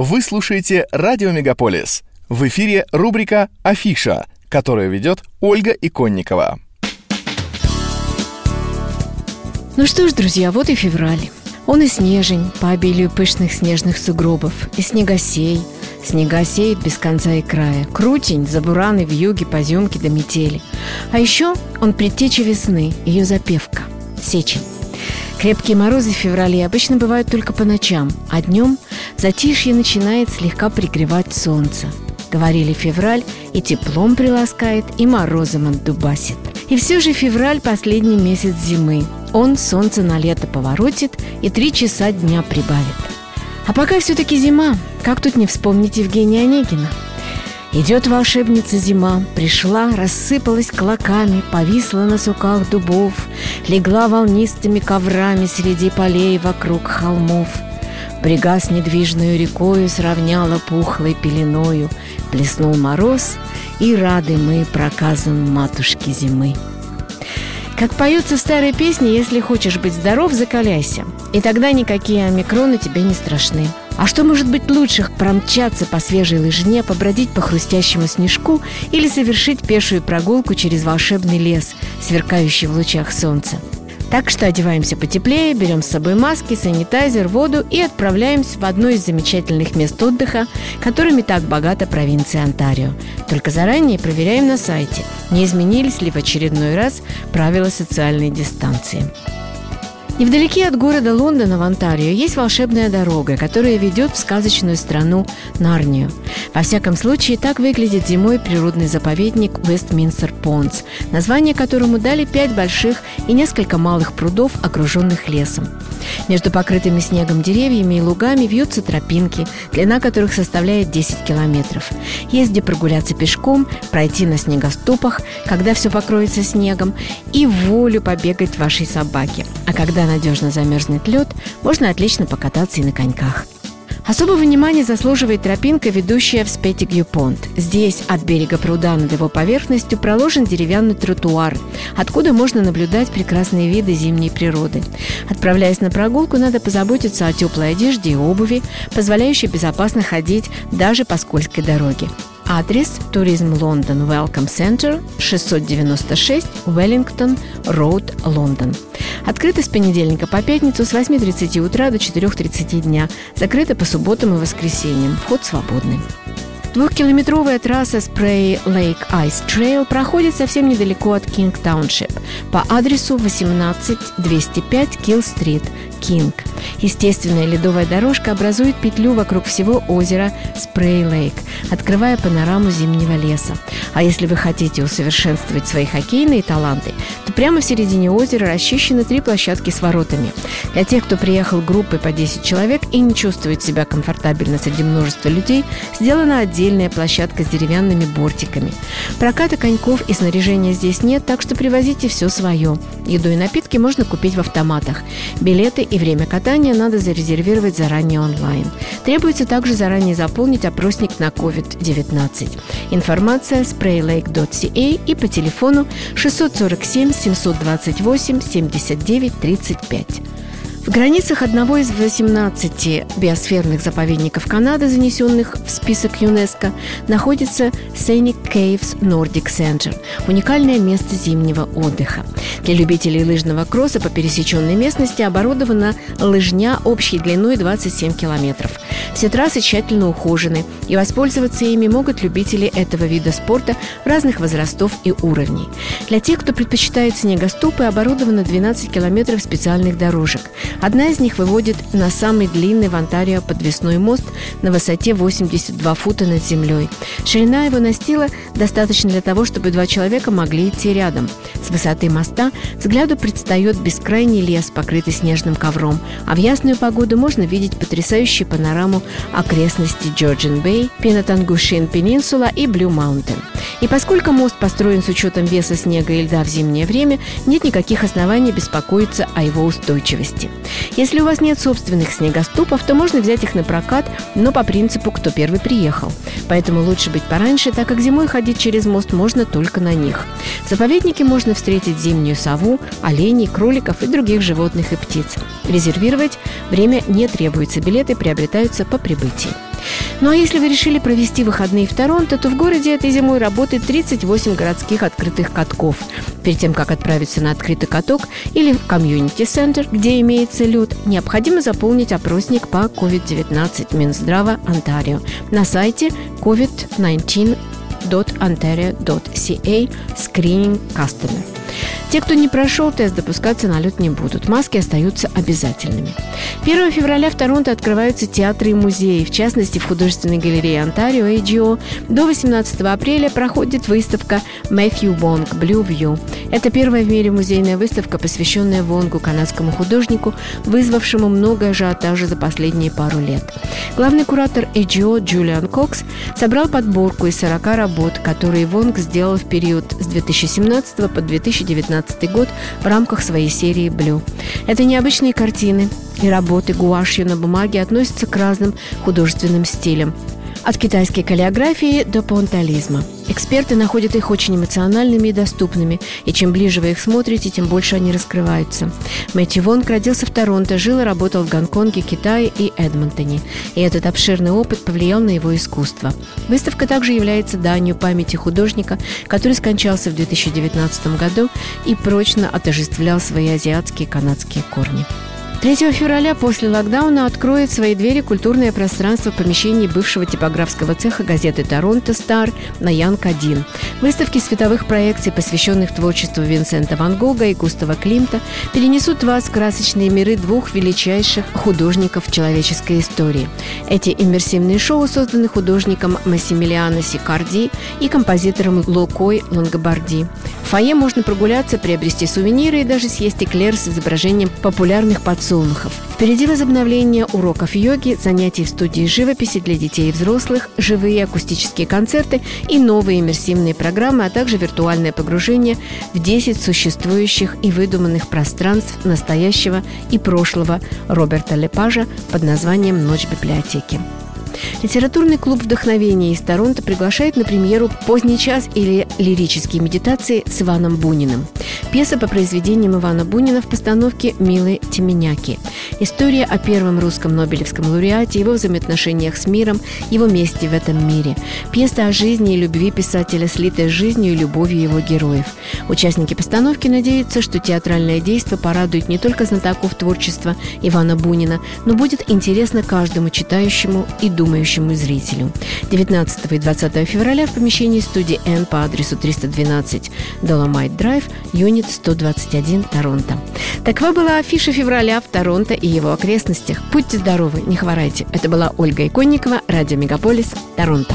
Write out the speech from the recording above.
Вы слушаете «Радио Мегаполис». В эфире рубрика «Афиша», которую ведет Ольга Иконникова. Ну что ж, друзья, вот и февраль. Он и снежень по обилию пышных снежных сугробов, и снегосей. Снега сеет без конца и края. Крутень, забураны, вьюги, поземки до метели. А еще он предтеча весны, ее запевка – сечень. Крепкие морозы в феврале обычно бывают только по ночам, а днем затишье начинает слегка пригревать солнце. Говорили февраль и теплом приласкает, и морозом отдубасит. И все же февраль – последний месяц зимы. Он солнце на лето поворотит и три часа дня прибавит. А пока все-таки зима, как тут не вспомнить Евгения Онегина – Идет волшебница зима, пришла, рассыпалась клоками, повисла на суках дубов, легла волнистыми коврами среди полей вокруг холмов. Брега с недвижную рекою сравняла пухлой пеленою, плеснул мороз, и рады мы проказам матушки зимы. Как поется в старой песне, если хочешь быть здоров, закаляйся, и тогда никакие омикроны тебе не страшны. А что может быть лучше промчаться по свежей лыжне, побродить по хрустящему снежку или совершить пешую прогулку через волшебный лес, сверкающий в лучах солнца? Так что одеваемся потеплее, берем с собой маски, санитайзер, воду и отправляемся в одно из замечательных мест отдыха, которыми так богата провинция Онтарио. Только заранее проверяем на сайте, не изменились ли в очередной раз правила социальной дистанции. Невдалеке от города Лондона в Онтарио есть волшебная дорога, которая ведет в сказочную страну Нарнию. Во всяком случае, так выглядит зимой природный заповедник Вестминстер Понс, название которому дали пять больших и несколько малых прудов, окруженных лесом. Между покрытыми снегом деревьями и лугами вьются тропинки, длина которых составляет 10 километров. Есть где прогуляться пешком, пройти на снегоступах, когда все покроется снегом, и волю побегать вашей собаке. А когда надежно замерзнет лед, можно отлично покататься и на коньках. Особого внимания заслуживает тропинка, ведущая в Спетигью понт. Здесь от берега пруда над его поверхностью проложен деревянный тротуар, откуда можно наблюдать прекрасные виды зимней природы. Отправляясь на прогулку, надо позаботиться о теплой одежде и обуви, позволяющей безопасно ходить даже по скользкой дороге. Адрес – Туризм Лондон Welcome Center, 696 Wellington Road, Лондон. Открыто с понедельника по пятницу с 8.30 утра до 4.30 дня. Закрыто по субботам и воскресеньям. Вход свободный. Двухкилометровая трасса Spray Lake Ice Trail проходит совсем недалеко от King Township по адресу 18205 Kill Street, King. Естественная ледовая дорожка образует петлю вокруг всего озера Спрей Лейк, открывая панораму зимнего леса. А если вы хотите усовершенствовать свои хоккейные таланты, то прямо в середине озера расчищены три площадки с воротами. Для тех, кто приехал группой по 10 человек и не чувствует себя комфортабельно среди множества людей, сделана отдельная площадка с деревянными бортиками. Проката коньков и снаряжения здесь нет, так что привозите все свое. Еду и напитки можно купить в автоматах. Билеты и время катания надо зарезервировать заранее онлайн. Требуется также заранее заполнить опросник на COVID-19. Информация spraylake.ca и по телефону 647 728 79 35. В границах одного из 18 биосферных заповедников Канады, занесенных в список ЮНЕСКо, находится Scenic Caves Nordic Center – уникальное место зимнего отдыха. Для любителей лыжного кросса по пересеченной местности оборудована лыжня общей длиной 27 километров. Все трассы тщательно ухожены, и воспользоваться ими могут любители этого вида спорта разных возрастов и уровней. Для тех, кто предпочитает снегоступы, оборудовано 12 километров специальных дорожек. Одна из них выводит на самый длинный в Онтарио подвесной мост на высоте 82 фута над землей. Ширина его настила достаточно для того, чтобы два человека могли идти рядом. С высоты моста взгляду предстает бескрайний лес, покрытый снежным ковром, а в ясную погоду можно видеть потрясающую панораму окрестностей Georgian Bay, Penetanguishene Peninsula и Blue Mountain. И поскольку мост построен с учетом веса снега и льда в зимнее время, нет никаких оснований беспокоиться о его устойчивости. Если у вас нет собственных снегоступов, то можно взять их на прокат, но по принципу «кто первый приехал». Поэтому лучше быть пораньше, так как зимой ходить через мост можно только на них. В заповеднике можно встретить зимнюю сову, оленей, кроликов и других животных и птиц. Резервировать время не требуется, билеты приобретаются по прибытии. Ну а если вы решили провести выходные в Торонто, то в городе этой зимой работает 38 городских открытых катков. Перед тем, как отправиться на открытый каток или в комьюнити-центр, где имеется лед, необходимо заполнить опросник по COVID-19 Минздрава Онтарио на сайте covid19.ontario.ca Screening Customer. Те, кто не прошел тест, допускаться на лед не будут. Маски остаются обязательными. 1 февраля в Торонто открываются театры и музеи. В частности, в художественной галерее Онтарио AGO до 18 апреля проходит выставка Мэттью Вонг Blue View. Это первая в мире музейная выставка, посвященная Вонгу, канадскому художнику, вызвавшему много ажиотажа за последние пару лет. Главный куратор AGO Джулиан Кокс собрал подборку из 40 работ, которые Вонг сделал в период с 2017 по 2019 2015 год в рамках своей серии «Блю». Это необычные картины и работы гуашью на бумаге относятся к разным художественным стилям. От китайской каллиографии до понтализма. Эксперты находят их очень эмоциональными и доступными, и чем ближе вы их смотрите, тем больше они раскрываются. Мэтью Вонг родился в Торонто, жил и работал в Гонконге, Китае и Эдмонтоне. И этот обширный опыт повлиял на его искусство. Выставка также является данью памяти художника, который скончался в 2019 году и прочно отождествлял свои азиатские и канадские корни. 3 февраля после локдауна откроет свои двери культурное пространство в помещении бывшего типографского цеха газеты «Торонто Стар» на Янг-1. Выставки световых проекций, посвященных творчеству Винсента Ван Гога и Густава Климта, перенесут вас в красочные миры двух величайших художников человеческой истории. Эти иммерсивные шоу созданы художником Массимилиано Сикарди и композитором Локой Лонгобарди. В фойе можно прогуляться, приобрести сувениры и даже съесть эклер с изображением популярных подсолнухов. Впереди возобновление уроков йоги, занятий в студии живописи для детей и взрослых, живые акустические концерты и новые иммерсивные программы, а также виртуальное погружение в 10 существующих и выдуманных пространств настоящего и прошлого Роберта Лепажа под названием «Ночь библиотеки». Литературный клуб вдохновения из Торонто приглашает на премьеру «Поздний час» или «Лирические медитации» с Иваном Буниным. Пьеса по произведениям Ивана Бунина в постановке Милы Теменяки. История о первом русском Нобелевском лауреате, его взаимоотношениях с миром, его месте в этом мире. Пьеса о жизни и любви писателя, слитая с жизнью и любовью его героев. Участники постановки надеются, что театральное действие порадует не только знатоков творчества Ивана Бунина, но будет интересно каждому читающему и думающему зрителю. 19 и 20 февраля в помещении студии N по адресу 312 Dolomite Drive, юнит 121, Торонто. Такова была афиша февраля в Торонто и его окрестностях. Будьте здоровы, не хворайте. Это была Ольга Иконникова, радио Мегаполис, Торонто.